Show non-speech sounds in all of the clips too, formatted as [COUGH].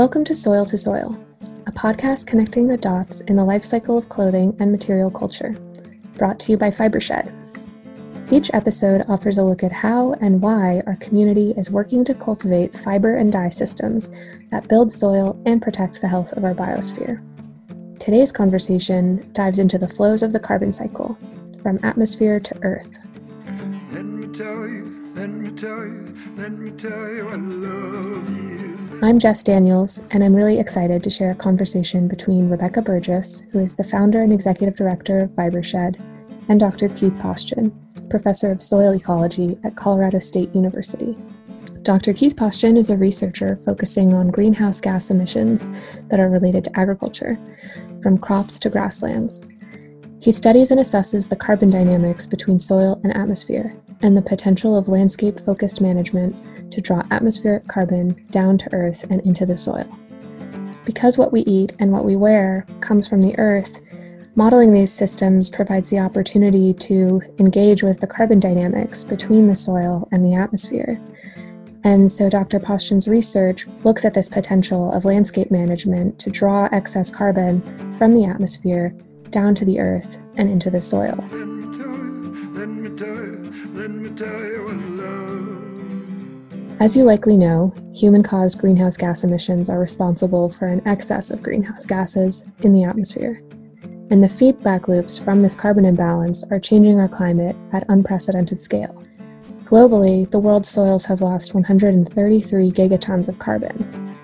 Welcome to Soil to Soil, a podcast connecting the dots in the life cycle of clothing and material culture, brought to you by Fibershed. Each episode offers a look at how and why our community is working to cultivate fiber and dye systems that build soil and protect the health of our biosphere. Today's conversation dives into the flows of the carbon cycle, from atmosphere to earth. Let me tell you, let me tell you, let me tell you I love you. I'm Jess Daniels, and I'm really excited to share a conversation between Rebecca Burgess, who is the founder and executive director of Fibershed, and Dr. Keith Paustian, professor of soil ecology at Colorado State University. Dr. Keith Paustian is a researcher focusing on greenhouse gas emissions that are related to agriculture, from crops to grasslands. He studies and assesses the carbon dynamics between soil and atmosphere and the potential of landscape focused management to draw atmospheric carbon down to earth and into the soil. Because what we eat and what we wear comes from the earth, modeling these systems provides the opportunity to engage with the carbon dynamics between the soil and the atmosphere and so Dr. Paustian's research looks at this potential of landscape management to draw excess carbon from the atmosphere down to the earth and into the soil. As you likely know, human caused greenhouse gas emissions are responsible for an excess of greenhouse gases in the atmosphere. And the feedback loops from this carbon imbalance are changing our climate at unprecedented scale. Globally, the world's soils have lost 133 gigatons of carbon.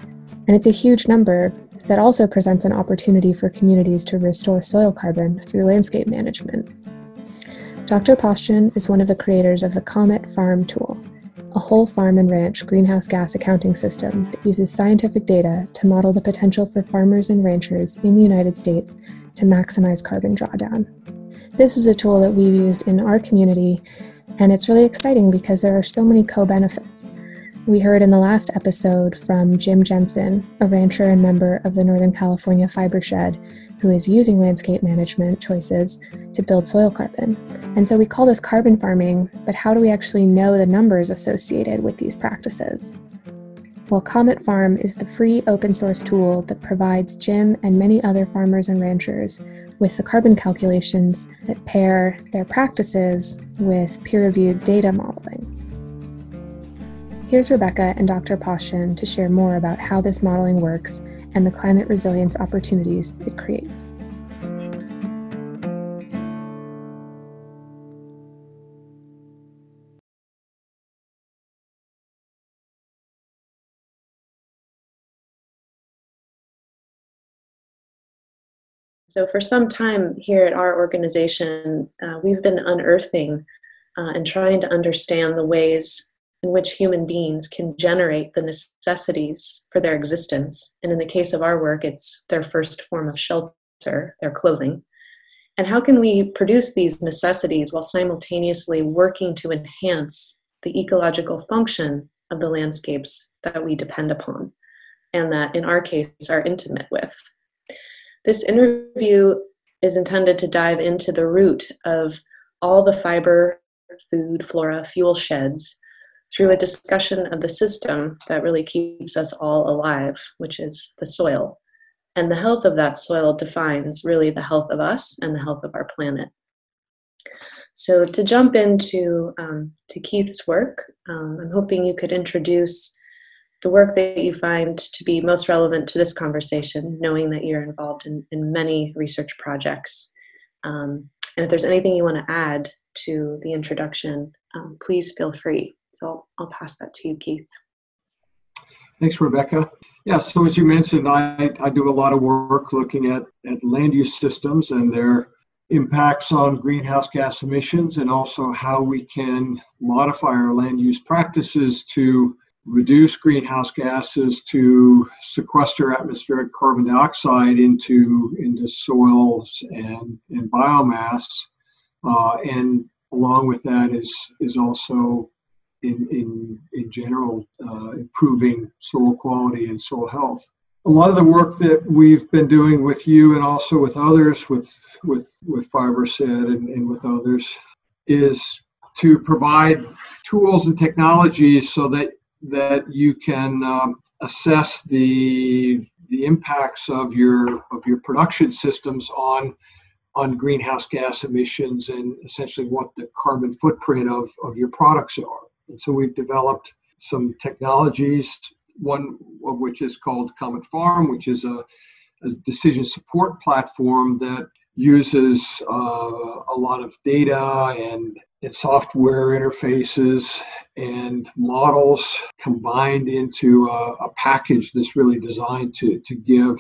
And it's a huge number that also presents an opportunity for communities to restore soil carbon through landscape management. Dr. Paustian is one of the creators of the Comet Farm tool, a whole farm and ranch greenhouse gas accounting system that uses scientific data to model the potential for farmers and ranchers in the United States to maximize carbon drawdown. This is a tool that we've used in our community and it's really exciting because there are so many co benefits. We heard in the last episode from Jim Jensen, a rancher and member of the Northern California Fibershed, who is using landscape management choices to build soil carbon. And so we call this carbon farming, but how do we actually know the numbers associated with these practices? Well, Comet Farm is the free open source tool that provides Jim and many other farmers and ranchers with the carbon calculations that pair their practices with peer reviewed data modeling. Here's Rebecca and Dr. Paustian to share more about how this modeling works and the climate resilience opportunities it creates. So, for some time here at our organization, uh, we've been unearthing uh, and trying to understand the ways in which human beings can generate the necessities for their existence. And in the case of our work, it's their first form of shelter, their clothing. And how can we produce these necessities while simultaneously working to enhance the ecological function of the landscapes that we depend upon and that, in our case, are intimate with? This interview is intended to dive into the root of all the fiber, food, flora, fuel sheds through a discussion of the system that really keeps us all alive, which is the soil. And the health of that soil defines really the health of us and the health of our planet. So, to jump into um, to Keith's work, um, I'm hoping you could introduce the work that you find to be most relevant to this conversation, knowing that you're involved in, in many research projects. Um, and if there's anything you want to add to the introduction, um, please feel free. So I'll, pass that to you, Keith. Thanks, Rebecca. Yeah, so as you mentioned, I, I do a lot of work looking at, at land use systems and their impacts on greenhouse gas emissions and also how we can modify our land use practices to reduce greenhouse gases to sequester atmospheric carbon dioxide into into soils and, and biomass uh, and along with that is is also in in in general uh, improving soil quality and soil health a lot of the work that we've been doing with you and also with others with with with Fibershed and, and with others is to provide tools and technologies so that that you can um, assess the the impacts of your of your production systems on on greenhouse gas emissions and essentially what the carbon footprint of, of your products are. And so we've developed some technologies, one of which is called Comet Farm, which is a, a decision support platform that uses uh, a lot of data and, and software interfaces and models combined into a, a package that's really designed to, to give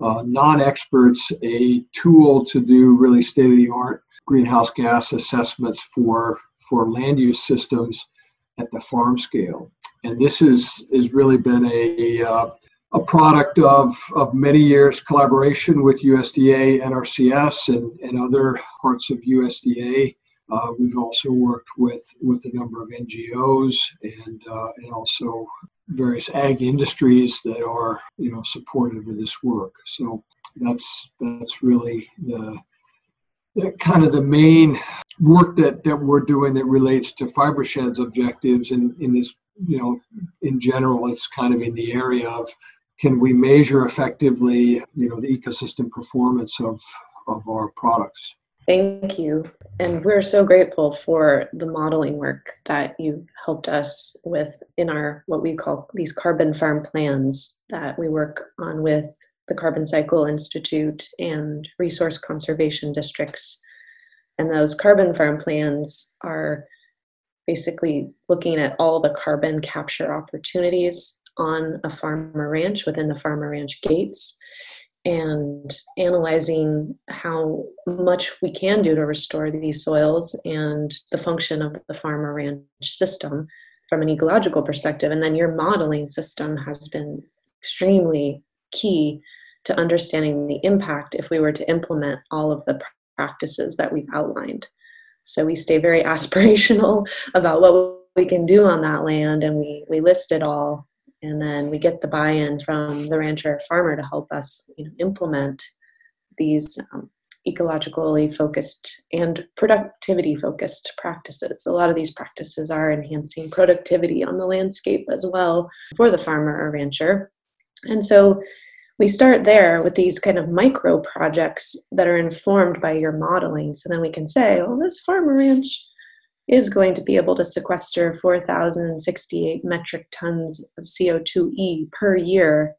uh, non-experts a tool to do really state-of-the-art greenhouse gas assessments for for land use systems at the farm scale. And this is has really been a uh, a product of, of many years collaboration with USDA, NRCS, and, and other parts of USDA. Uh, we've also worked with, with a number of NGOs and, uh, and also various ag industries that are you know supportive of this work. So that's that's really the, the kind of the main work that that we're doing that relates to Fibershed's objectives and in this you know in general it's kind of in the area of can we measure effectively you know the ecosystem performance of of our products Thank you. And we're so grateful for the modeling work that you helped us with in our what we call these carbon farm plans that we work on with the Carbon Cycle Institute and resource conservation districts. And those carbon farm plans are basically looking at all the carbon capture opportunities on a farm or ranch within the farm or ranch gates and analyzing how much we can do to restore these soils and the function of the farmer ranch system from an ecological perspective. And then your modeling system has been extremely key to understanding the impact if we were to implement all of the practices that we've outlined. So we stay very [LAUGHS] aspirational about what we can do on that land and we, we list it all and then we get the buy-in from the rancher or farmer to help us you know, implement these um, ecologically focused and productivity focused practices a lot of these practices are enhancing productivity on the landscape as well for the farmer or rancher and so we start there with these kind of micro projects that are informed by your modeling so then we can say well this farmer ranch is going to be able to sequester 4,068 metric tons of CO2e per year.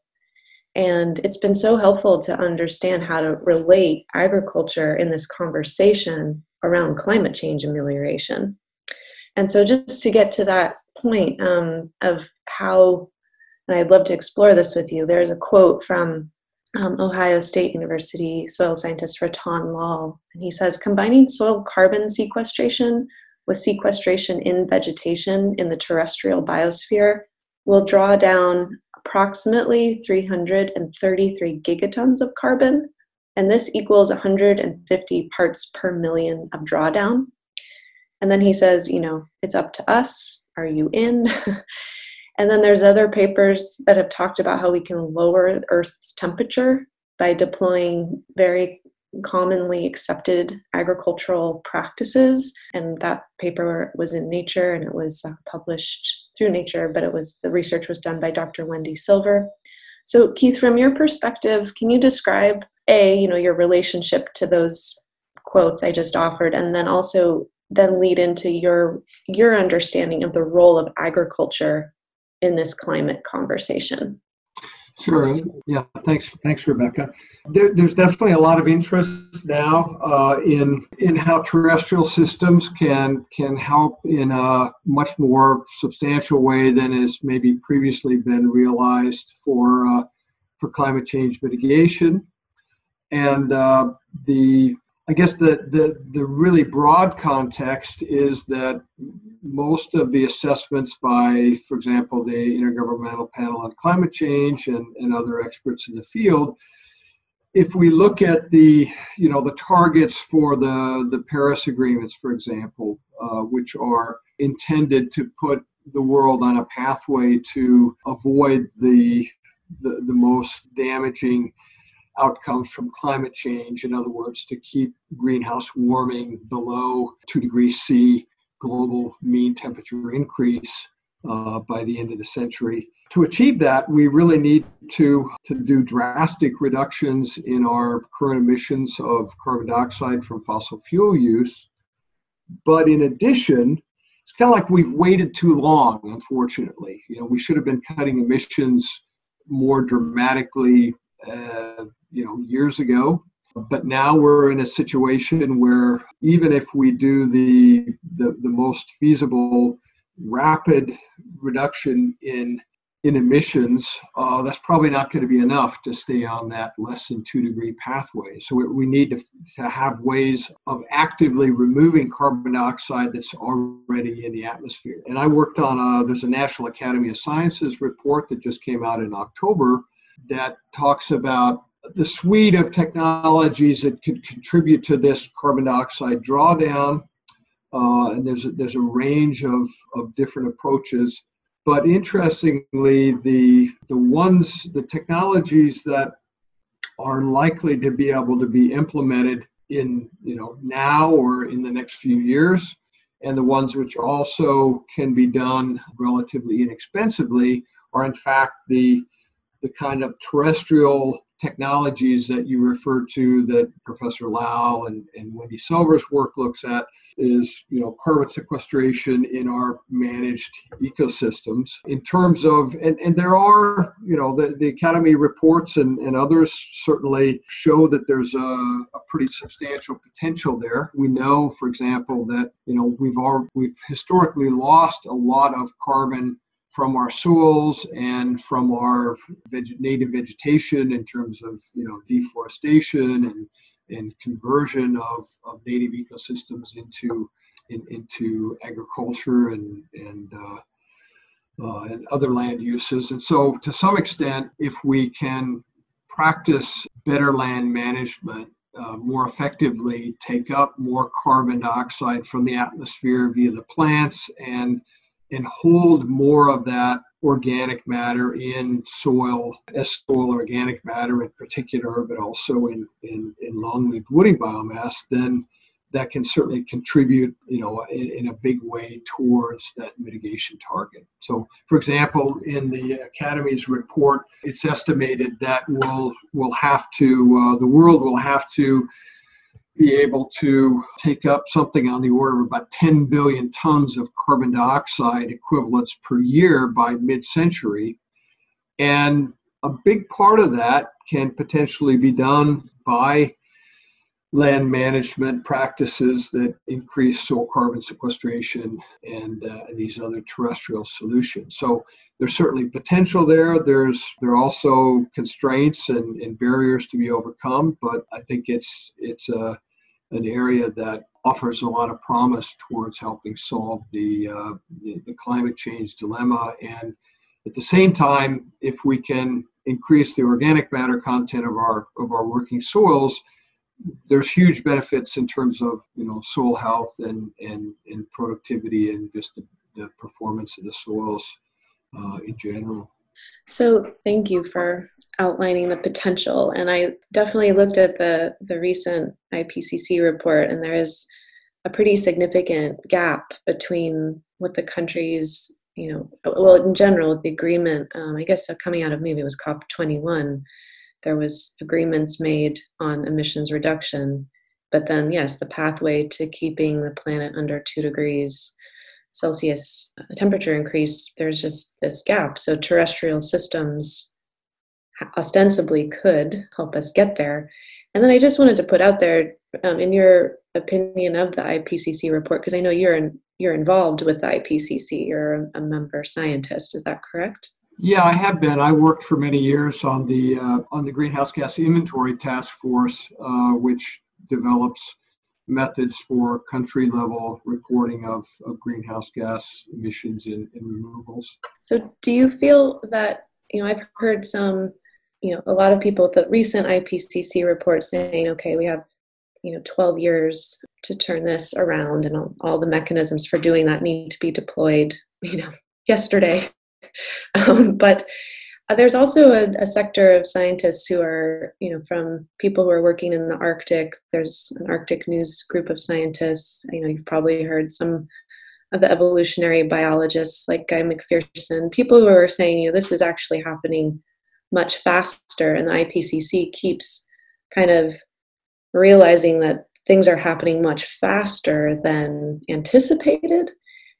And it's been so helpful to understand how to relate agriculture in this conversation around climate change amelioration. And so, just to get to that point um, of how, and I'd love to explore this with you, there's a quote from um, Ohio State University soil scientist Rattan Lal, and he says combining soil carbon sequestration with sequestration in vegetation in the terrestrial biosphere will draw down approximately 333 gigatons of carbon, and this equals 150 parts per million of drawdown. And then he says, you know, it's up to us. Are you in? [LAUGHS] and then there's other papers that have talked about how we can lower Earth's temperature by deploying very commonly accepted agricultural practices. And that paper was in nature and it was uh, published through nature but it was the research was done by dr whendee silver. So keith from your perspective can you describe a you know your relationship to those quotes i just offered and then also then lead into your your understanding of the role of agriculture in this climate conversation Sure. Yeah. Thanks. Thanks, Rebecca. There, there's definitely a lot of interest now uh, in in how terrestrial systems can can help in a much more substantial way than has maybe previously been realized for uh, for climate change mitigation. And uh, the I guess the, the, the really broad context is that most of the assessments by, for example, the Intergovernmental Panel on Climate Change and, and other experts in the field, if we look at the, you know, the targets for the, the Paris agreements, for example, uh, which are intended to put the world on a pathway to avoid the, the, the most damaging outcomes from climate change. In other words, to keep greenhouse warming below 2 degrees C global mean temperature increase uh, by the end of the century. To achieve that, we really need to, to do drastic reductions in our current emissions of carbon dioxide from fossil fuel use. But in addition, it's kind of like we've waited too long, unfortunately. You know, we should have been cutting emissions more dramatically, uh, you know, years ago. But now we're in a situation where even if we do the, the, the most feasible rapid reduction in in emissions, uh, that's probably not going to be enough to stay on that less than two degree pathway. So we, we need to, to have ways of actively removing carbon dioxide that's already in the atmosphere. And I worked on a, there's a National Academy of Sciences report that just came out in October that talks about the suite of technologies that could contribute to this carbon dioxide drawdown uh, and there's a, there's a range of, of different approaches. But interestingly, the the ones the technologies that are likely to be able to be implemented in you know now or in the next few years, and the ones which also can be done relatively inexpensively are in fact the the kind of terrestrial technologies that you refer to that Professor Lal and, and Whendee Silver's work looks at is you know carbon sequestration in our managed ecosystems. In terms of and, and there are you know the, the academy reports and, and others certainly show that there's a, a pretty substantial potential there. We know for example that you know we've all we've historically lost a lot of carbon from our soils and from our veg- native vegetation in terms of you know deforestation and, and conversion of, of native ecosystems into in, into agriculture and and uh, uh, and other land uses. And so, to some extent, if we can practice better land management uh, more effectively, take up more carbon dioxide from the atmosphere via the plants and and hold more of that organic matter in soil as soil organic matter in particular, but also in, in, in long-lived woody biomass, then that can certainly contribute, you know, in, in, a big way towards that mitigation target. So, for example, in the Academy's report, it's estimated that we'll, we'll have to, uh, the world will have to be able to take up something on the order of about 10 billion tons of carbon dioxide equivalents per year by mid century. And a big part of that can potentially be done by land management practices that increase soil carbon sequestration and, uh, these other terrestrial solutions. So there's certainly potential there. There's there are also constraints and, and barriers to be overcome, but I think it's it's a an area that offers a lot of promise towards helping solve the, uh, the, the climate change dilemma and at the same time if we can increase the organic matter content of our of our working soils there's huge benefits in terms of you know soil health and and, and productivity and just the, the performance of the soils uh, in general so thank you for outlining the potential. And I definitely looked at the the recent IPCC report, and there is a pretty significant gap between what the countries, you know, well, in general, the agreement. Um, I guess coming out of maybe it was COP 21, there was agreements made on emissions reduction, but then yes, the pathway to keeping the planet under two degrees Celsius uh, temperature increase, there's just this gap. So terrestrial systems ostensibly could help us get there. And then I just wanted to put out there, um, in your opinion of the IPCC report, because I know you're in, you're involved with the IPCC. You're a, member scientist. Is that correct? Yeah, I have been. I worked for many years on the uh, on the greenhouse gas inventory task force, uh, which develops methods for country level reporting of, of greenhouse gas emissions and, and removals. So, do you feel that, you know, I've heard some, you know, a lot of people, the recent IPCC report saying, okay, we have, you know, 12 years to turn this around and all, all the mechanisms for doing that need to be deployed, [LAUGHS] you know, yesterday. [LAUGHS] um, but Uh, there's also a, a, sector of scientists who are, you know, from people who are working in the Arctic. There's an Arctic News group of scientists. You know, you've probably heard some of the evolutionary biologists like Guy McPherson, people who are saying, you know, this is actually happening much faster, and the IPCC keeps kind of realizing that things are happening much faster than anticipated.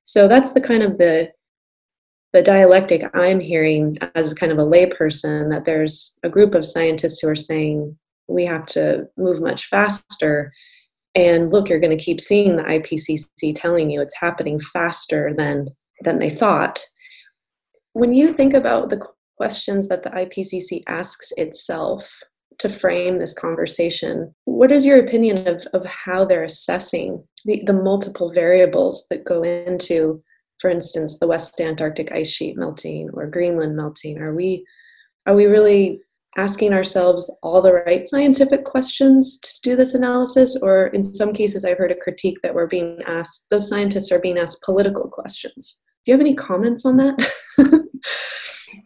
So that's the kind of the the dialectic I'm hearing as kind of a layperson that there's a group of scientists who are saying we have to move much faster. And look, you're going to keep seeing the IPCC telling you it's happening faster than than they thought. When you think about the questions that the IPCC asks itself, to frame this conversation. What is your opinion of, of how they're assessing the, the multiple variables that go into, for instance, the West Antarctic ice sheet melting or Greenland melting? Are we are we really asking ourselves all the right scientific questions to do this analysis or in some cases i've heard a critique that we're being asked those scientists are being asked political questions do you have any comments on that [LAUGHS]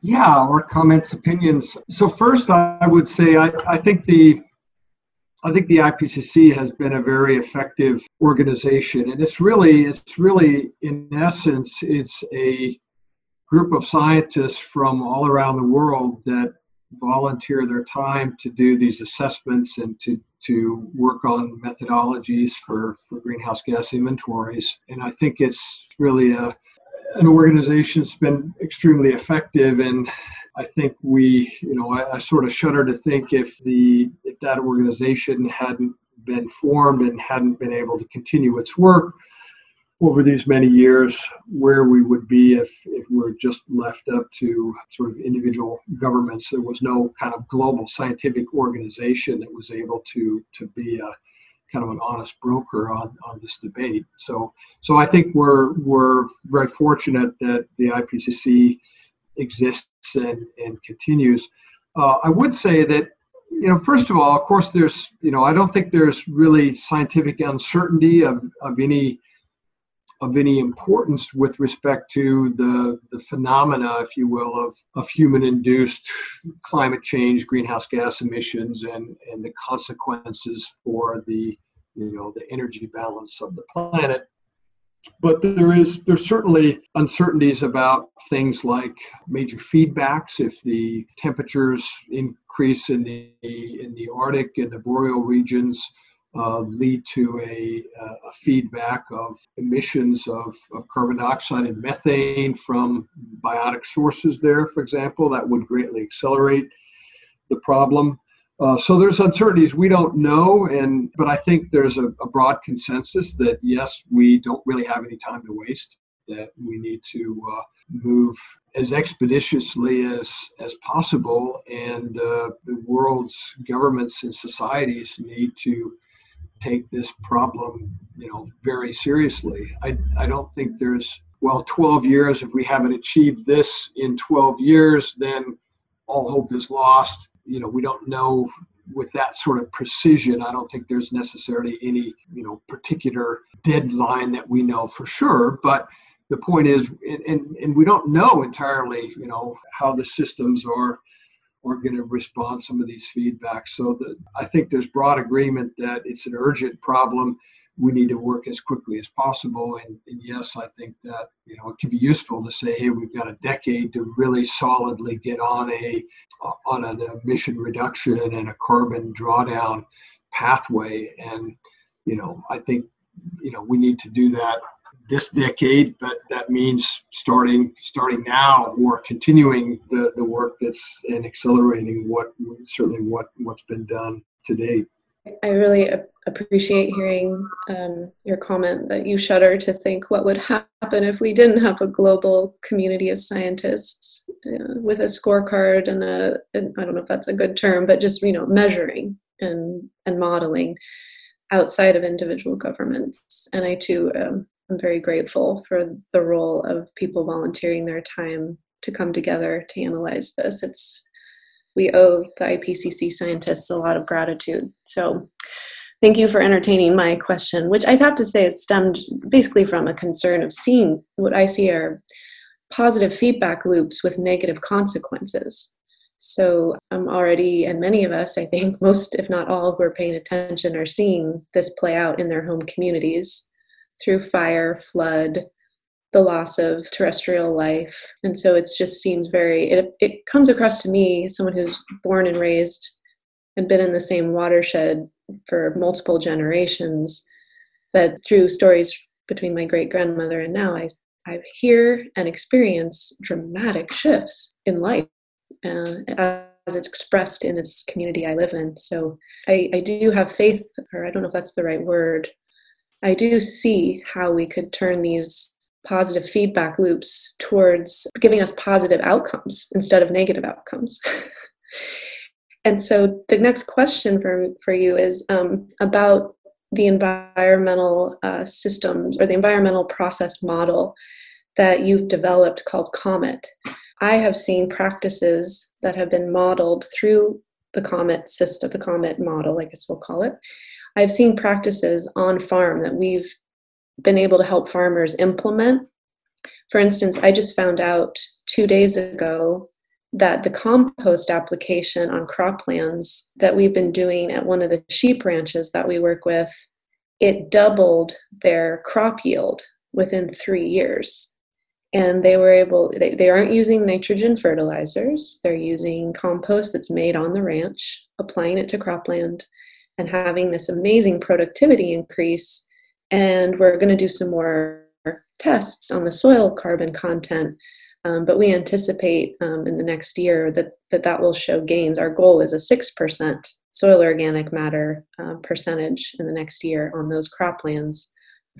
Yeah, or comments, opinions. So first, I would say I, I think the I think the IPCC has been a very effective organization, and it's really it's really in essence it's a group of scientists from all around the world that volunteer their time to do these assessments and to to work on methodologies for for greenhouse gas inventories. And I think it's really a an organization that's been extremely effective and I think we, you know, I, I, sort of shudder to think if the if that organization hadn't been formed and hadn't been able to continue its work over these many years, where we would be if, if we we're just left up to sort of individual governments. There was no kind of global scientific organization that was able to to be a kind of an honest broker on, on this debate. So, so I think we're we're very fortunate that the IPCC exists and, and continues. Uh, I would say that you know first of all, of course, there's you know I don't think there's really scientific uncertainty of, of any of any importance with respect to the, the phenomena, if you will, of, of human induced climate change, greenhouse gas emissions, and, and the consequences for the, you know, the energy balance of the planet. But there is there's certainly uncertainties about things like major feedbacks. If the temperatures increase in the in the Arctic and the boreal regions, uh, lead to a, a, feedback of emissions of, of, carbon dioxide and methane from biotic sources there, for example, that would greatly accelerate the problem. Uh, so there's uncertainties we don't know, and but I think there's a, a, broad consensus that yes, we don't really have any time to waste. That we need to uh, move as expeditiously as as possible, and uh, the world's governments and societies need to take this problem, you know, very seriously. I, I don't think there's, well, 12 years, if we haven't achieved this in 12 years, then all hope is lost. You know, we don't know with that sort of precision. I don't think there's necessarily any, you know, particular deadline that we know for sure. But the point is, and, and, and we don't know entirely, you know, how the systems are are going to respond some of these feedbacks. So that I think there's broad agreement that it's an urgent problem. We need to work as quickly as possible. And, and, yes, I think that you know it can be useful to say, hey, we've got a decade to really solidly get on a uh, on an emission reduction and a carbon drawdown pathway. And you know, I think you know we need to do that this decade, but that means starting starting now or continuing the, the work that's and accelerating what certainly what what's been done to date. I really appreciate hearing um, your comment that you shudder to think what would happen if we didn't have a global community of scientists uh, with a scorecard and a and I don't know if that's a good term, but just you know measuring and and modeling outside of individual governments. And I too um, I'm very grateful for the role of people volunteering their time to come together to analyze this. It's we owe the IPCC scientists a lot of gratitude. So thank you for entertaining my question, which I have to say it stemmed basically from a concern of seeing what I see are positive feedback loops with negative consequences. So I'm already, and many of us, I think [LAUGHS] most, if not all, who are paying attention are seeing this play out in their home communities through fire, flood, the loss of terrestrial life. And so it just seems very, it, it comes across to me, someone who's born and raised and been in the same watershed for multiple generations, that through stories between my great grandmother and now, I, I hear and experience dramatic shifts in life. Uh, as it's expressed in this community I live in. So I, I do have faith, or I don't know if that's the right word. I do see how we could turn these positive feedback loops towards giving us positive outcomes instead of negative outcomes. [LAUGHS] and so the next question for, for you is um, about the environmental uh, systems or the environmental process model that you've developed called COMET. I have seen practices that have been modeled through the COMET system, the COMET model, I guess we'll call it. I've seen practices on farm that we've been able to help farmers implement. For instance, I just found out two days ago that the compost application on croplands that we've been doing at one of the sheep ranches that we work with, it doubled their crop yield within three years and they were able they, they aren't using nitrogen fertilizers they're using compost that's made on the ranch applying it to cropland and having this amazing productivity increase and we're going to do some more tests on the soil carbon content um, but we anticipate um, in the next year that, that that will show gains our goal is a 6% soil organic matter uh, percentage in the next year on those croplands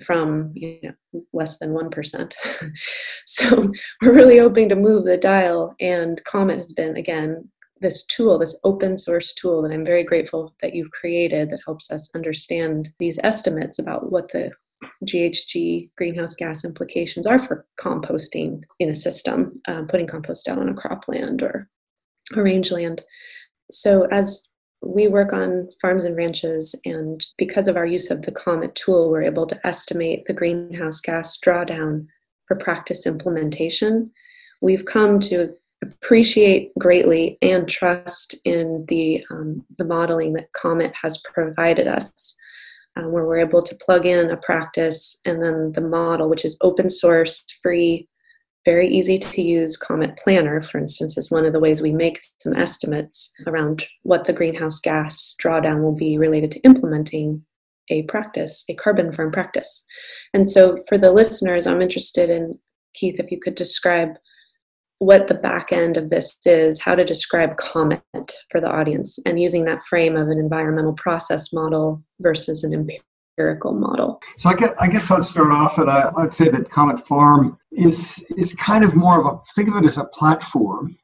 from you know, less than 1%. [LAUGHS] so we're really hoping to move the dial, and Comet has been, again, this tool, this open source tool that I'm very grateful that you've created that helps us understand these estimates about what the GHG greenhouse gas implications are for composting in a system, um, putting compost down on a cropland or a rangeland. So, as we work on farms and ranches, and because of our use of the COMET tool, we're able to estimate the greenhouse gas drawdown for practice implementation. We've come to appreciate greatly and trust in the, um, the modeling that COMET has provided us, uh, where we're able to plug in a practice and then the model, which is open source, free, very easy to use Comet Planner, for instance, is one of the ways we make some estimates around what the greenhouse gas drawdown will be related to implementing a practice, a carbon farm practice. And so for the listeners, I'm interested in, Keith, if you could describe what the back end of this is, how to describe Comet for the audience, and using that frame of an environmental process model versus an empirical model. So I guess, I guess I'd start off and I, would say that Comet Farm is is kind of more of a think of it as a platform.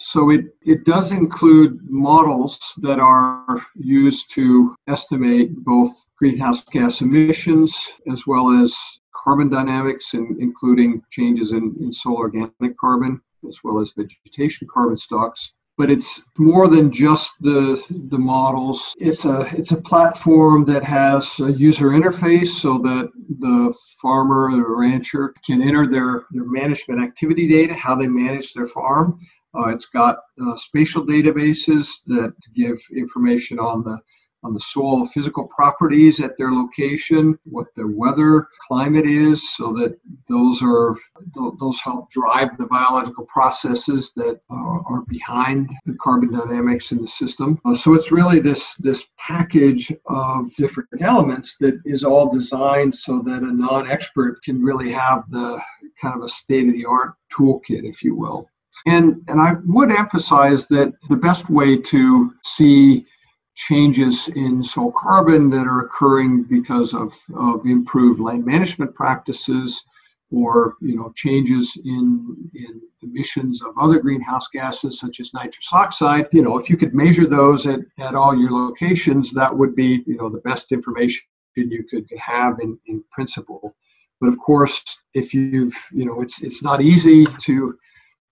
So it, it does include models that are used to estimate both greenhouse gas emissions as well as carbon dynamics, and including changes in, in soil organic carbon as well as vegetation carbon stocks but it's more than just the the models. It's a it's a platform that has a user interface so that the farmer or the rancher can enter their their management activity data, how they manage their farm. Uh, it's got uh, spatial databases that give information on the on the soil physical properties at their location, what the weather climate is, so that those are those help drive the biological processes that uh, are behind the carbon dynamics in the system. Uh, so it's really this this package of different elements that is all designed so that a non-expert can really have the kind of a state-of-the-art toolkit, if you will. And, and I would emphasize that the best way to see changes in soil carbon that are occurring because of, of improved land management practices or you know changes in in emissions of other greenhouse gases such as nitrous oxide. You know if you could measure those at, at all your locations that would be you know the best information you could have in, in principle. But of course if you've you know it's it's not easy to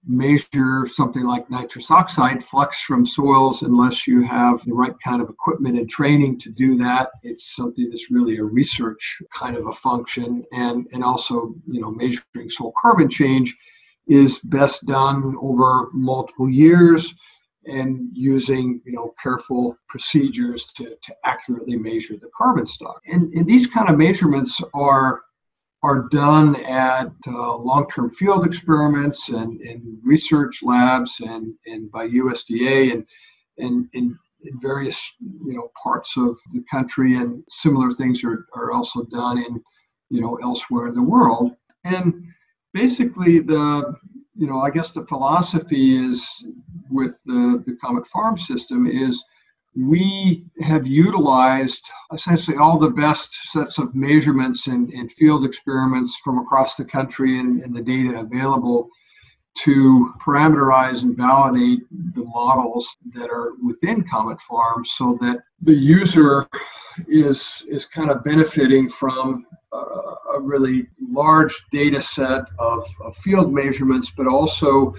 measure something like nitrous oxide flux from soils unless you have the right kind of equipment and training to do that. It's something that's really a research kind of a function. And, and also, you know, measuring soil carbon change is best done over multiple years and using you know careful procedures to, to accurately measure the carbon stock and, and these kind of measurements are are done at uh, long-term field experiments and in research labs and, and by USDA and, and, in various you know parts of the country and similar things are, are also done in you know elsewhere in the world. And basically the you know i guess the philosophy is with the, the comet farm system is we have utilized essentially all the best sets of measurements and, and field experiments from across the country and, and, the data available to parameterize and validate the models that are within Comet Farm so that the user is, is kind of benefiting from a, a really large data set of, of field measurements, but also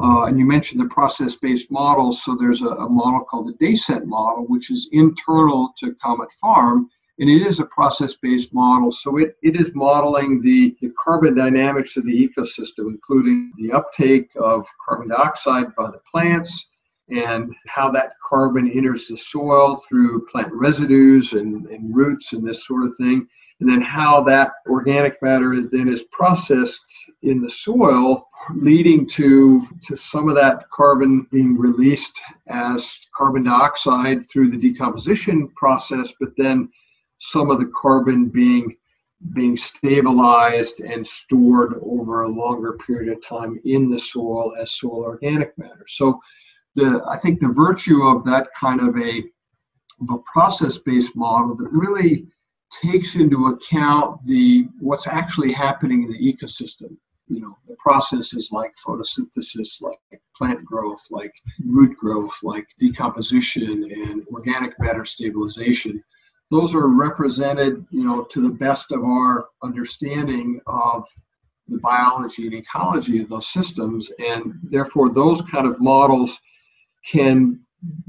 uh, and you mentioned the process-based models. So there's a, a, model called the DayCent model, which is internal to Comet Farm, and it is a process-based model. So it, it is modeling the, the carbon dynamics of the ecosystem, including the uptake of carbon dioxide by the plants and how that carbon enters the soil through plant residues and, and roots and this sort of thing and then how that organic matter is then is processed in the soil, leading to, to some of that carbon being released as carbon dioxide through the decomposition process, but then some of the carbon being being stabilized and stored over a longer period of time in the soil as soil organic matter. So the I think the virtue of that kind of a, a process-based model that really takes into account the what's actually happening in the ecosystem. You know the processes like photosynthesis like plant growth like root growth like decomposition and organic matter stabilization those are represented you know to the best of our understanding of the biology and ecology of those systems. And therefore those kind of models can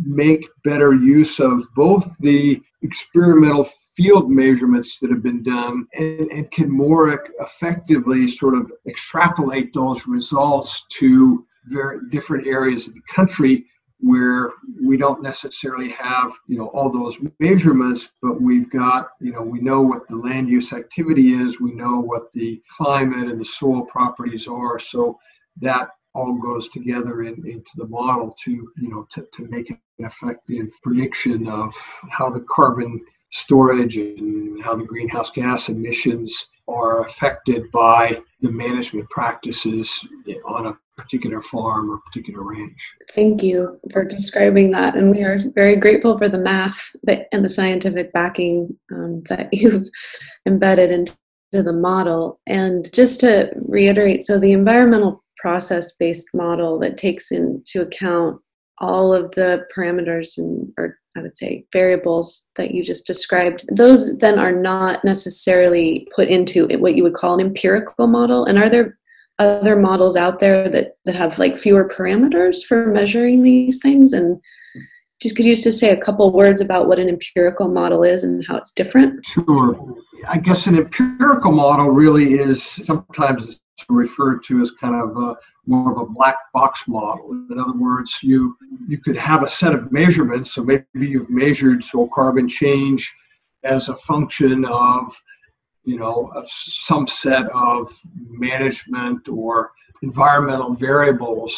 make better use of both the experimental field measurements that have been done and, and can more effectively sort of extrapolate those results to very different areas of the country where we don't necessarily have you know all those measurements but we've got you know we know what the land use activity is we know what the climate and the soil properties are so that all goes together in, into the model to you know to, to make an effective prediction of how the carbon storage and how the greenhouse gas emissions are affected by the management practices on a particular farm or particular ranch. Thank you for describing that. And we are very grateful for the math and the scientific backing um, that [LAUGHS] you've embedded into the model. And just to reiterate so, the environmental process based model that takes into account all of the parameters and or I would say variables that you just described, those then are not necessarily put into what you would call an empirical model. And are there other models out there that, that have like fewer parameters for measuring these things? And just could you just say a couple words about what an empirical model is and how it's different? Sure. I guess an empirical model really is sometimes referred to as kind of a, more of a black box model. In other words, you you could have a set of measurements. So maybe you've measured soil carbon change as a function of you know of some set of management or environmental variables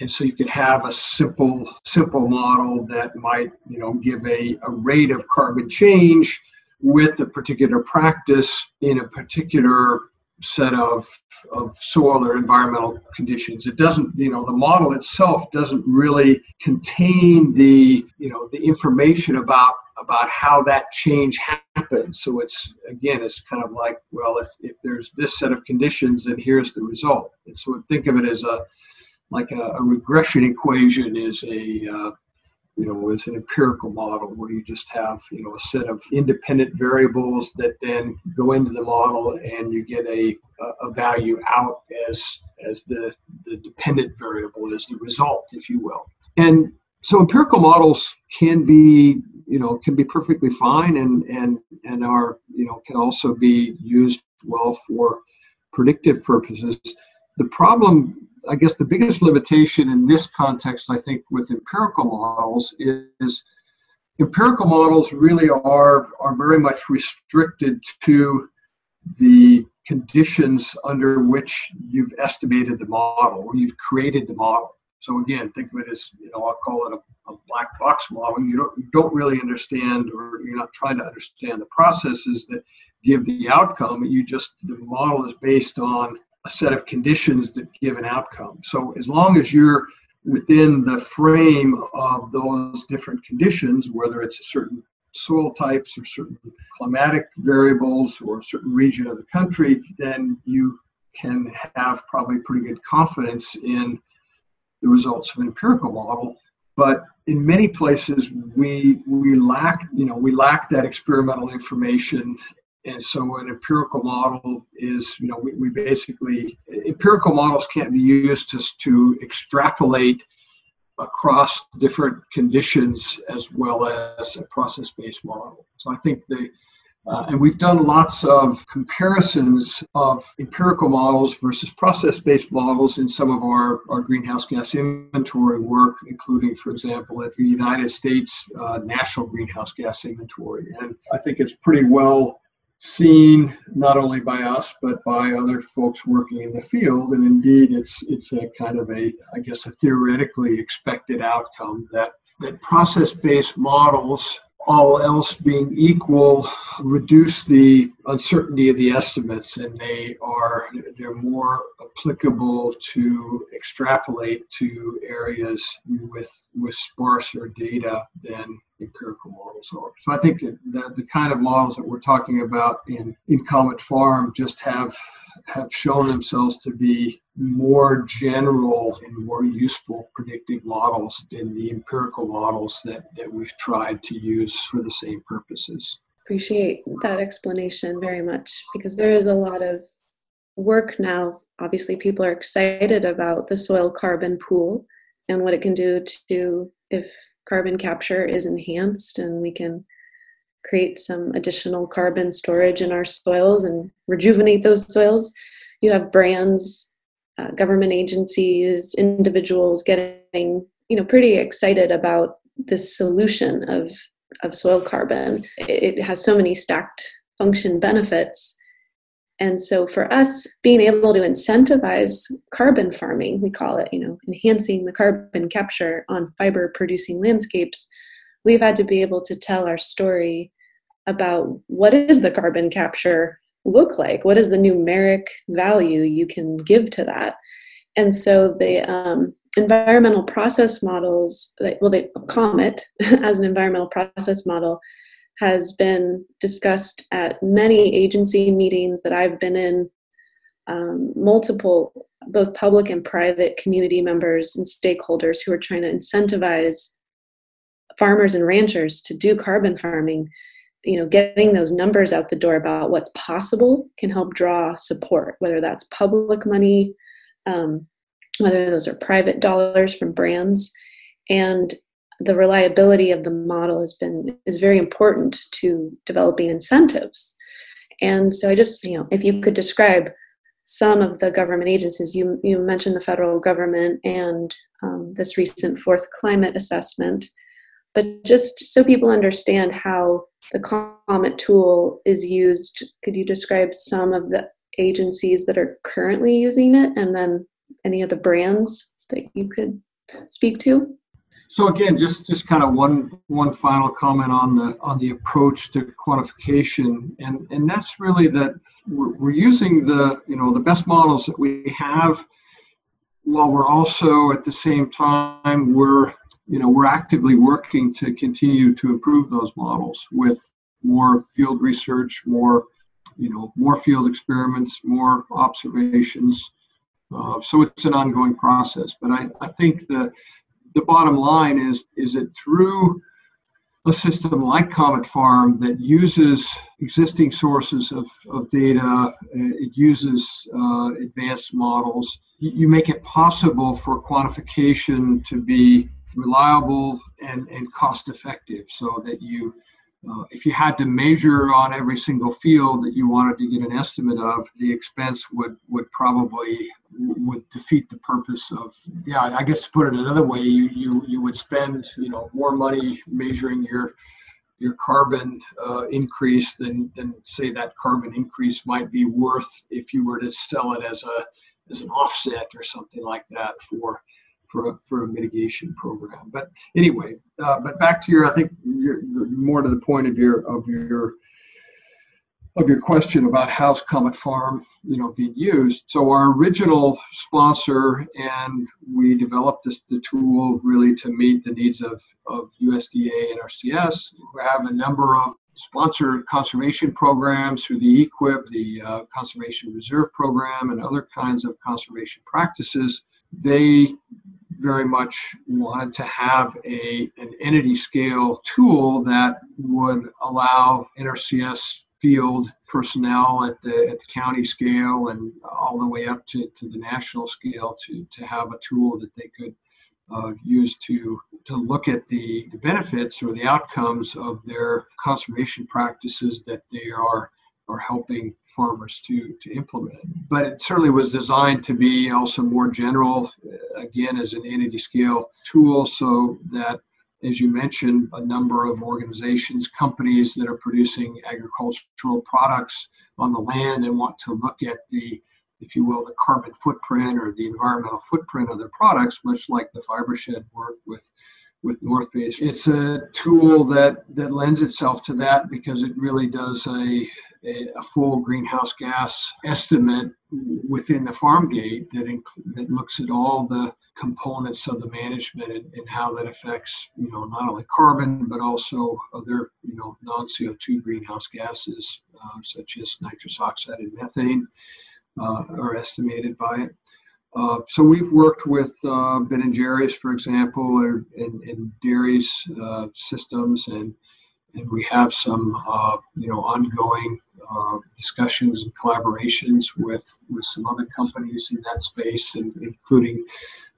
and so you could have a simple simple model that might you know give a, a rate of carbon change with a particular practice in a particular set of, of soil or environmental conditions. It doesn't, you know, the model itself doesn't really contain the, you know, the information about about how that change happens. So it's again, it's kind of like, well, if, if there's this set of conditions, then here's the result. And so think of it as a like a, a regression equation is a uh, you know, is an empirical model where you just have, you know, a set of independent variables that then go into the model and you get a, a value out as, as the, the dependent variable as the result, if you will. And so empirical models can be, you know, can be perfectly fine and, and, and are, you know, can also be used well for predictive purposes. The problem I guess the biggest limitation in this context, I think, with empirical models is empirical models really are are very much restricted to the conditions under which you've estimated the model or you've created the model. So again, think of it as you know I'll call it a, a black box model. You don't you don't really understand or you're not trying to understand the processes that give the outcome. You just the model is based on a set of conditions that give an outcome. So as long as you're within the frame of those different conditions, whether it's certain soil types or certain climatic variables or a certain region of the country, then you can have probably pretty good confidence in the results of an empirical model. But in many places, we we lack you know we lack that experimental information and so an empirical model is you know we, we basically empirical models can't be used to, to extrapolate across different conditions as well as a process-based model so i think the uh, and we've done lots of comparisons of empirical models versus process based models in some of our, our greenhouse gas inventory work, including, for example, at the United States uh, National Greenhouse Gas Inventory. And I think it's pretty well seen not only by us but by other folks working in the field. And indeed it's it's a kind of a i guess a theoretically expected outcome that that process based models all else being equal, reduce the uncertainty of the estimates, and they are they're more applicable to extrapolate to areas with with sparser data than empirical models are. So I think that the kind of models that we're talking about in in Comet Farm just have have shown themselves to be more general and more useful predictive models than the empirical models that, that we've tried to use for the same purposes. Appreciate that explanation very much because there is a lot of work now. Obviously, people are excited about the soil carbon pool and what it can do to if carbon capture is enhanced and we can create some additional carbon storage in our soils and rejuvenate those soils. You have brands, uh, government agencies, individuals getting you know pretty excited about this solution of of soil carbon. It has so many stacked function benefits. And so for us, being able to incentivize carbon farming, we call it, you know, enhancing the carbon capture on fiber producing landscapes, we've had to be able to tell our story about what is the carbon capture look like? What is the numeric value you can give to that? And so the um, environmental process models, well, the COMET [LAUGHS] as an environmental process model has been discussed at many agency meetings that I've been in, um, multiple, both public and private community members and stakeholders who are trying to incentivize farmers and ranchers to do carbon farming. You know getting those numbers out the door about what's possible can help draw support whether that's public money um, whether those are private dollars from brands. And the reliability of the model has been is very important to developing incentives and so i just you know if you could describe some of the government agencies you you mentioned the federal government and um, this recent fourth climate assessment but just so people understand how the Comet tool is used, could you describe some of the agencies that are currently using it and then any of the brands that you could speak to? So again, just just kind of one one final comment on the on the approach to quantification, and and that's really that we're, we're using the you know the best models that we have, while we're also at the same time we're you know, we're actively working to continue to improve those models with more field research, more, you know, more field experiments, more observations. Uh, so it's an ongoing process. But I, I think the the bottom line is is it through a system like Comet Farm that uses existing sources of, of data, uh, it uses uh, advanced models, you make it possible for quantification to be reliable and, and cost effective so that you uh, if you had to measure on every single field that you wanted to get an estimate of the expense would would probably would defeat the purpose of yeah i guess to put it another way you you you would spend you know more money measuring your your carbon uh, increase, than than say that carbon increase might be worth if you were to sell it as a as an offset or something like that for for a, for a mitigation program. But anyway, uh, but back to your, I think your, more to the point of your of your of your question about how's Comet Farm, you know, being used. So our original sponsor, and we developed this, the tool really to meet the needs of, of USDA NRCS. We have a number of sponsored conservation programs through the EQIP, the uh, Conservation Reserve Program, and other kinds of conservation practices. They very much wanted to have a, an entity scale tool that would allow NRCS field personnel at the, at the county scale and all the way up to, to the national scale to, to have a tool that they could uh, use to, to look at the, the benefits or the outcomes of their conservation practices that they are are helping farmers to to implement. But it certainly was designed to be also more general, uh, again as an entity scale tool, so that as you mentioned, a number of organizations, companies that are producing agricultural products on the land and want to look at the, if you will, the carbon footprint or the environmental footprint of their products, much like the Fibershed work with with North Face. It's a tool that that lends itself to that because it really does a a, a full greenhouse gas estimate within the farm gate that inc- that looks at all the components of the management and, and, how that affects you know not only carbon but also other you know non CO2 greenhouse gases uh, such as nitrous oxide and methane uh, are estimated by it. Uh, so we've worked with uh, Ben and Jerry's, for example, in, dairies uh, systems and and we have some uh, you know ongoing uh, discussions and collaborations with with some other companies in that space, and including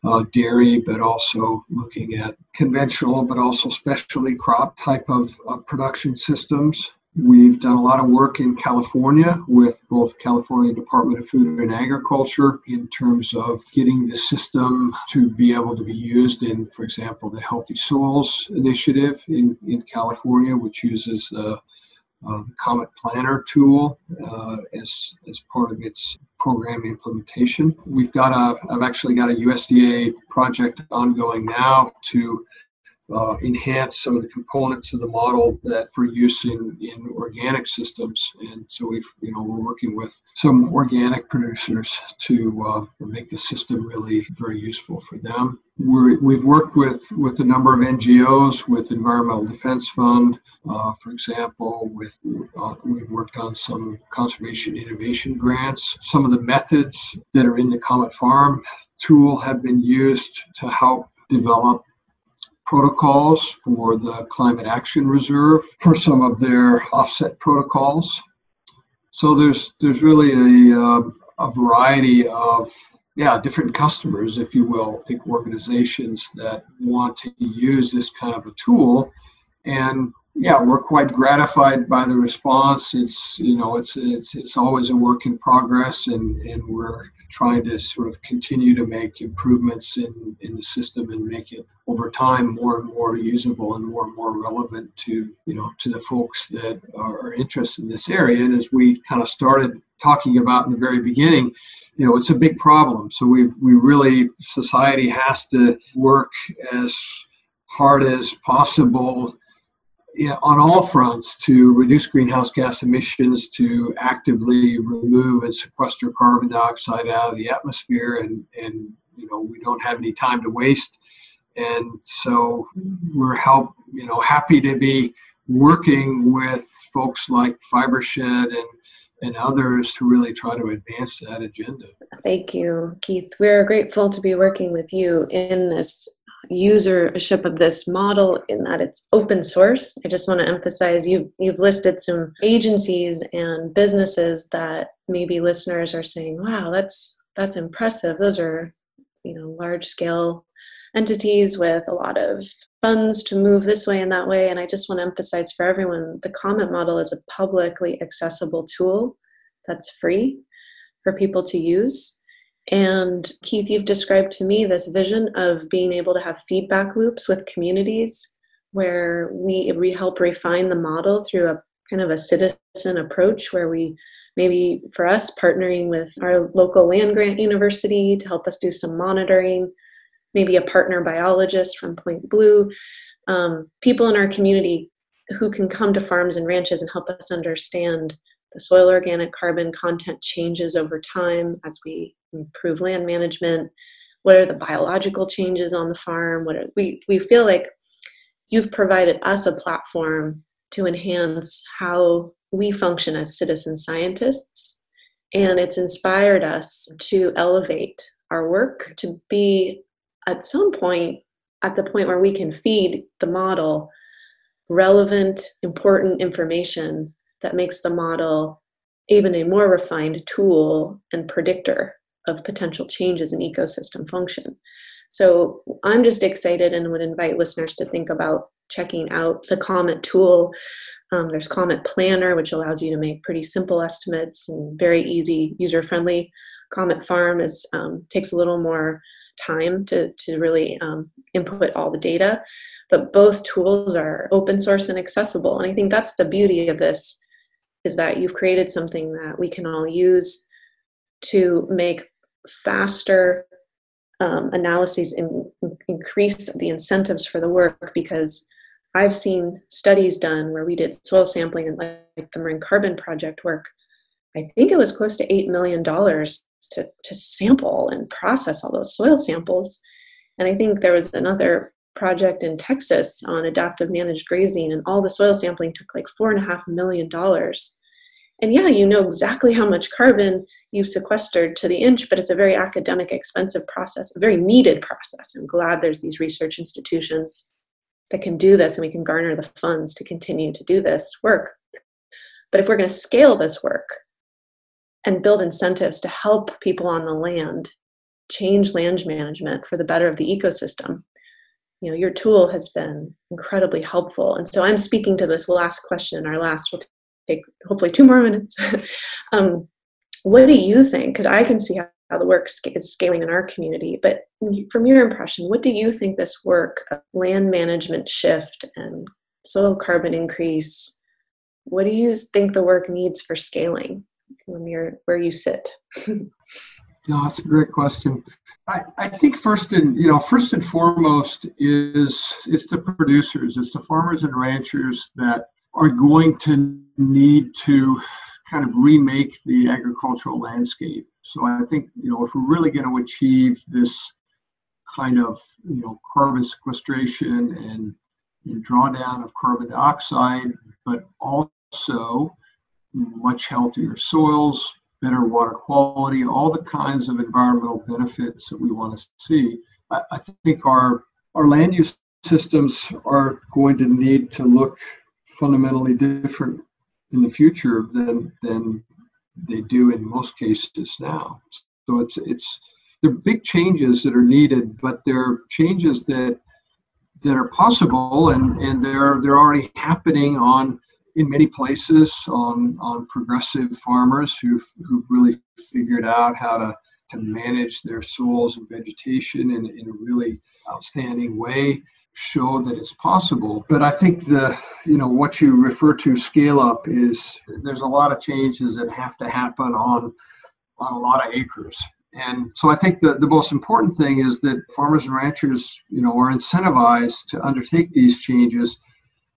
uh, dairy, but also looking at conventional, but also specialty crop type of production systems. We've done a lot of work in California with both California Department of Food and Agriculture in terms of getting the system to be able to be used in, for example, the Healthy Soils Initiative in, in California, which uses the, uh, the Comet Planner tool uh, as, as part of its program implementation. We've got a, I've actually got a USDA project ongoing now to uh, enhance some of the components of the model that for use in, in organic systems. And so we've, you know, we're working with some organic producers to uh, make the system really very useful for them. we we've worked with, with a number of NGOs, with Environmental Defense Fund, uh, for example, with uh, we've worked on some conservation innovation grants. Some of the methods that are in the Comet Farm tool have been used to help develop protocols for the Climate Action Reserve for some of their offset protocols. So there's there's really a, uh, a variety of yeah different customers, if you will, I think organizations that want to use this kind of a tool, and yeah, we're quite gratified by the response. It's you know it's it's, it's always a work in progress, and and we're trying to sort of continue to make improvements in, in the system and make it over time more and more usable and more and more relevant to you know to the folks that are interested in this area. And as we kind of started talking about in the very beginning you know it's a big problem. So we we really society has to work as hard as possible on all fronts to reduce greenhouse gas emissions, to actively remove and sequester carbon dioxide out of the atmosphere, and and you know we don't have any time to waste, and so we're help you know happy to be working with folks like Fibershed and and others to really try to advance that agenda. Thank you, Keith. We're grateful to be working with you in this usership of this model in that it's open source. I just want to emphasize you've you've listed some agencies and businesses that maybe listeners are saying, "Wow, that's that's impressive." Those are you know large scale entities with a lot of funds to move this way and that way. And I just want to emphasize for everyone the Comet model is a publicly accessible tool that's free for people to use. And Keith, you've described to me this vision of being able to have feedback loops with communities where we re- help refine the model through a kind of a citizen approach where we maybe for us partnering with our local land grant university to help us do some monitoring maybe a partner biologist from point blue um, people in our community who can come to farms and ranches and help us understand the soil organic carbon content changes over time as we improve land management. What are the biological changes on the farm? What are, we, we feel like you've provided us a platform to enhance how we function as citizen scientists. And it's inspired us to elevate our work to be at some point at the point where we can feed the model relevant, important information that makes the model even a more refined tool and predictor of potential changes in ecosystem function. So I'm just excited and would invite listeners to think about checking out the Comet tool. Um, there's Comet Planner, which allows you to make pretty simple estimates and very easy, user-friendly. Comet Farm is um, takes a little more time to, to really um, input all the data but both tools are open source and accessible and i think that's the beauty of this is that you've created something that we can all use to make faster um, analyses and increase the incentives for the work because i've seen studies done where we did soil sampling and like the Marin Carbon Project work. I think it was close to $8 million to, to sample and process all those soil samples. And i think there was another project in Texas on adaptive managed grazing, and all the soil sampling took like four and a half million dollars. And yeah, you know exactly how much carbon you've sequestered to the inch, but it's a very academic, expensive process, a very needed process. I'm glad there's these research institutions that can do this and we can garner the funds to continue to do this work. But if we're going to scale this work and build incentives to help people on the land change land management for the better of the ecosystem, you know your tool has been incredibly helpful. And so i'm speaking to this last question our last will take hopefully two more [LAUGHS] minutes. Um, what do you think? Because i can see how, how the work is scaling in our community but from your impression what do you think this work of land management shift and soil carbon increase what do you think the work needs for scaling from your where you sit? [LAUGHS] No that's a great question I, I think first and you know first and foremost is it's the producers, it's the farmers and ranchers that are going to need to kind of remake the agricultural landscape. So I think you know if we're really going to achieve this kind of you know carbon sequestration and, and drawdown of carbon dioxide, but also much healthier soils, better water quality, all the kinds of environmental benefits that we want to see. I, I think our our land use systems are going to need to look fundamentally different in the future than than they do in most cases now. So it's it's they're big changes that are needed, but they're changes that that are possible and, and they're they're already happening on in many places on, on progressive farmers who've, who've really figured out how to, to manage their soils and vegetation in, in a really outstanding way show that it's possible. But i think the you know what you refer to scale up is there's a lot of changes that have to happen on on a lot of acres. And so i think the, the most important thing is that farmers and ranchers you know are incentivized to undertake these changes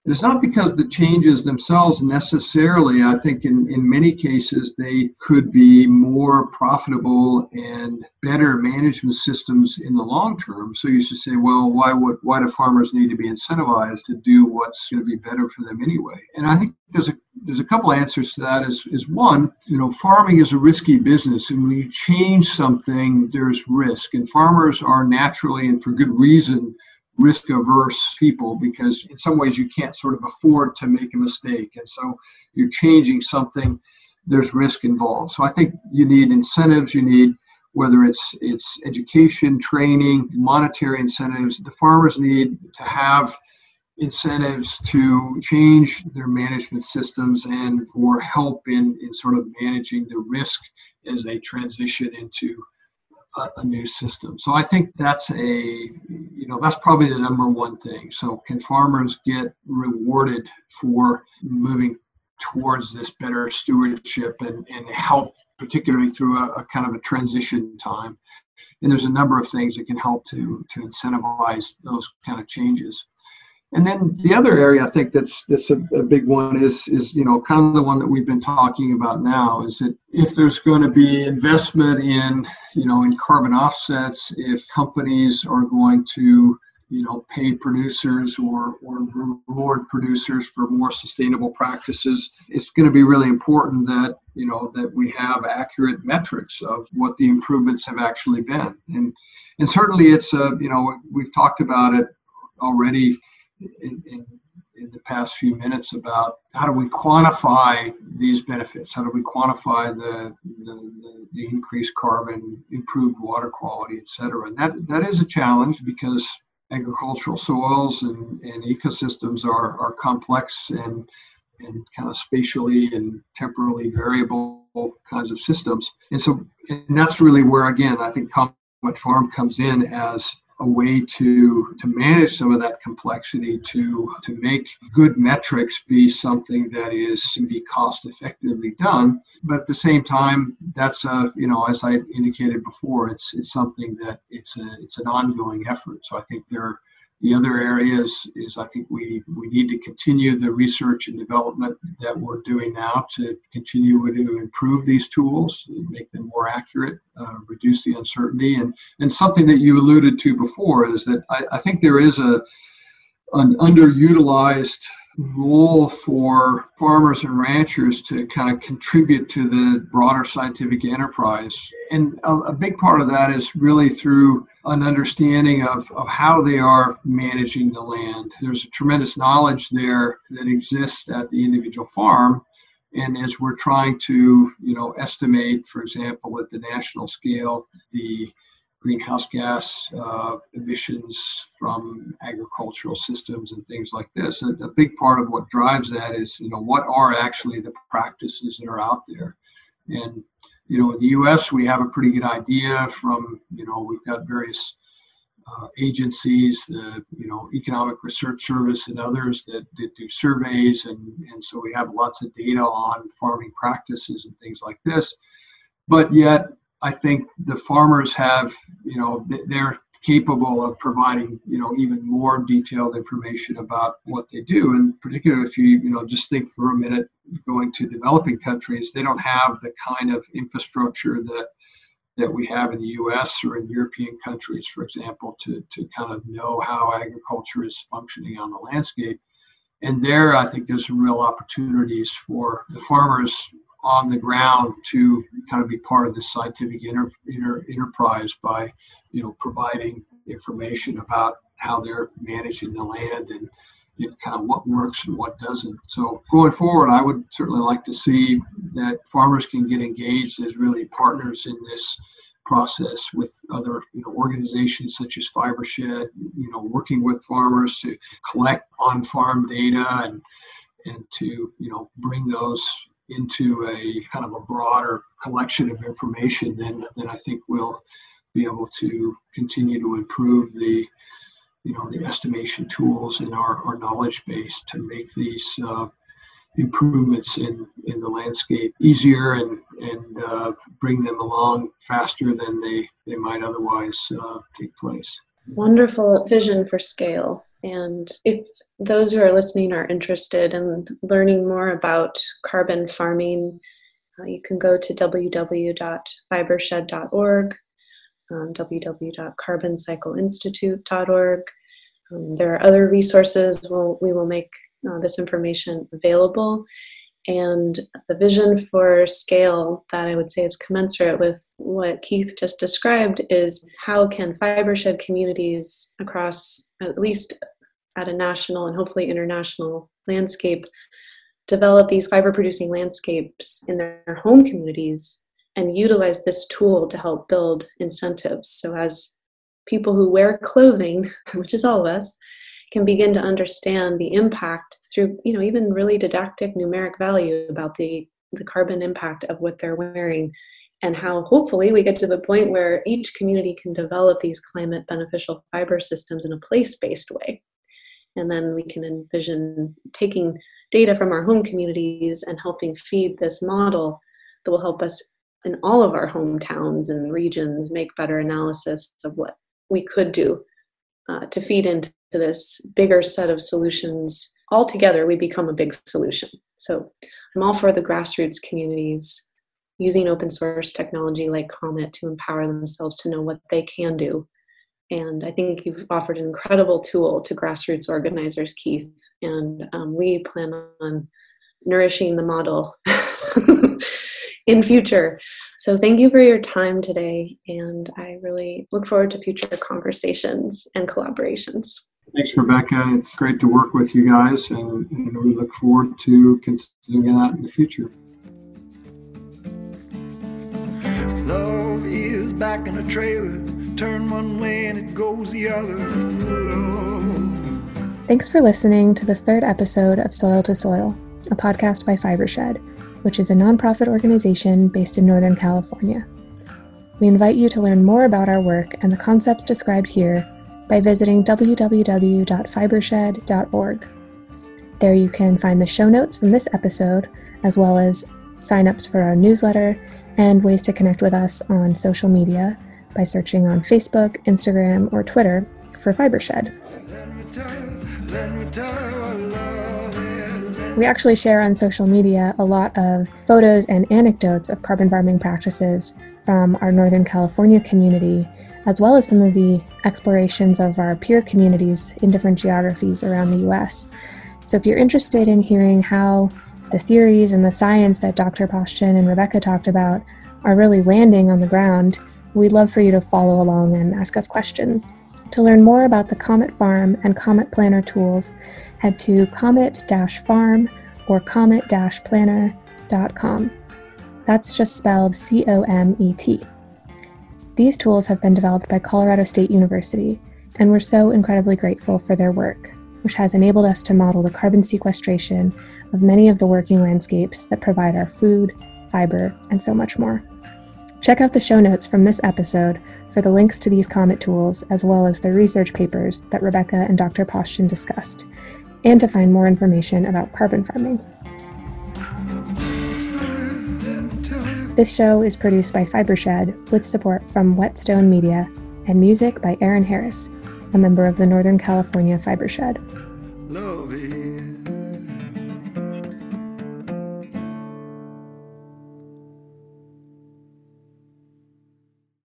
it's not because the changes themselves necessarily, I think in, in many cases, they could be more profitable and better management systems in the long term. So you should say, well, why would why do farmers need to be incentivized to do what's going to be better for them anyway? And I think there's a there's a couple answers to that. Is is one, you know, farming is a risky business, and when you change something, there's risk, and farmers are naturally and for good reason risk averse people because in some ways you can't sort of afford to make a mistake. And so you're changing something there's risk involved. So i think you need incentives you need whether it's it's education training monetary incentives the farmers need to have incentives to change their management systems and for help in, in sort of managing the risk as they transition into a, a new system so i think that's a you know, that's probably the number one thing. So, can farmers get rewarded for moving towards this better stewardship and, and help, particularly through a, a kind of a transition time? And there's a number of things that can help to to incentivize those kind of changes. And then the other area I think that's that's a, a, big one is is you know kind of the one that we've been talking about now is that if there's going to be investment in you know in carbon offsets, if companies are going to you know pay producers or or reward producers for more sustainable practices, it's going to be really important that you know that we have accurate metrics of what the improvements have actually been. And and certainly it's a you know we've talked about it already in, in, in, the past few minutes about how do we quantify these benefits? How do we quantify the, the, the increased carbon, improved water quality, et cetera? And that, that is a challenge because agricultural soils and, and ecosystems are, are complex and, and kind of spatially and temporally variable kinds of systems. And so and that's really where, again, I think Comet Farm comes in as a way to to manage some of that complexity to to make good metrics be something that is to be cost effectively done. But at the same time that's a you know as i indicated before it's it's something that it's a it's an ongoing effort. So i think there the other areas is I think we, we need to continue the research and development that we're doing now to continue to improve these tools, make them more accurate, uh, reduce the uncertainty. And, and something that you alluded to before is that I, I think there is a an underutilized role for farmers and ranchers to kind of contribute to the broader scientific enterprise. And a, a, big part of that is really through an understanding of, of how they are managing the land. There's a tremendous knowledge there that exists at the individual farm. And as we're trying to, you know, estimate, for example, at the national scale, the greenhouse gas uh, emissions from agricultural systems and things like this. A, a, big part of what drives that is, you know, what are actually the practices that are out there. And, you know, in the U.S., we have a pretty good idea from, you know, we've got various uh, agencies, the, you know, Economic Research Service and others that, that do surveys. And, and so we have lots of data on farming practices and things like this. But yet, I think the farmers have, you know, they're capable of providing, you know, even more detailed information about what they do. And particularly if you, you know, just think for a minute going to developing countries, they don't have the kind of infrastructure that that we have in the US or in European countries, for example, to, to kind of know how agriculture is functioning on the landscape. And there, I think there's real opportunities for the farmers on the ground to kind of be part of this scientific inter, inter, enterprise by, you know, providing information about how they're managing the land and you know, kind of what works and what doesn't. So going forward, I would certainly like to see that farmers can get engaged as really partners in this process with other you know organizations such as Fibershed, you know, working with farmers to collect on-farm data and and to you know bring those into a kind of a broader collection of information, then then I think we'll be able to continue to improve the you know the estimation tools in our, our knowledge base to make these uh, improvements in, in the landscape easier and and uh, bring them along faster than they, they might otherwise uh, take place. Wonderful vision for scale. And if those who are listening are interested in learning more about carbon farming, uh, you can go to www.fibershed.org, um, www.carboncycleinstitute.org. Um, there are other resources. We'll, we will make uh, this information available. And the vision for scale that I would say is commensurate with what Keith just described is how can fibershed communities across at least at a national and hopefully international landscape develop these fiber producing landscapes in their home communities and utilize this tool to help build incentives. So as people who wear clothing [LAUGHS] which is all of us can begin to understand the impact through you know even really didactic numeric value about the the carbon impact of what they're wearing and how hopefully we get to the point where each community can develop these climate beneficial fiber systems in a place based way. And then we can envision taking data from our home communities and helping feed this model that will help us in all of our hometowns and regions make better analysis of what we could do uh, to feed into this bigger set of solutions. All together, we become a big solution. So I'm all for the grassroots communities using open source technology like Comet to empower themselves to know what they can do. And I think you've offered an incredible tool to grassroots organizers, Keith. And um, we plan on nourishing the model [LAUGHS] in future. So thank you for your time today. And I really look forward to future conversations and collaborations. Thanks, Rebecca. It's great to work with you guys, and, and we look forward to continuing that in the future. Love is back in a trailer. Turn one way and it goes the other. Thanks for listening to the third episode of Soil to Soil, a podcast by Fibershed, which is a nonprofit organization based in Northern California. We invite you to learn more about our work and the concepts described here by visiting www.fibershed.org. There you can find the show notes from this episode, as well as signups for our newsletter and ways to connect with us on social media by searching on Facebook, Instagram, or Twitter for Fibershed. We actually share on social media a lot of photos and anecdotes of carbon farming practices from our Northern California community, as well as some of the explorations of our peer communities in different geographies around the US. So if you're interested in hearing how the theories and the science that Dr. Paustian and Rebecca talked about are really landing on the ground, we'd love for you to follow along and ask us questions. To learn more about the Comet Farm and Comet Planner tools, head to comet farm or comet planner.com. That's just spelled C O M E T. These tools have been developed by Colorado State University, and we're so incredibly grateful for their work which has enabled us to model the carbon sequestration of many of the working landscapes that provide our food, fiber, and so much more. Check out the show notes from this episode for the links to these Comet tools, as well as the research papers that Rebecca and Dr. Paustian discussed, and to find more information about carbon farming. This show is produced by Fibershed with support from Whetstone Media and music by Aaron Harris a member of the Northern California Fibershed. Love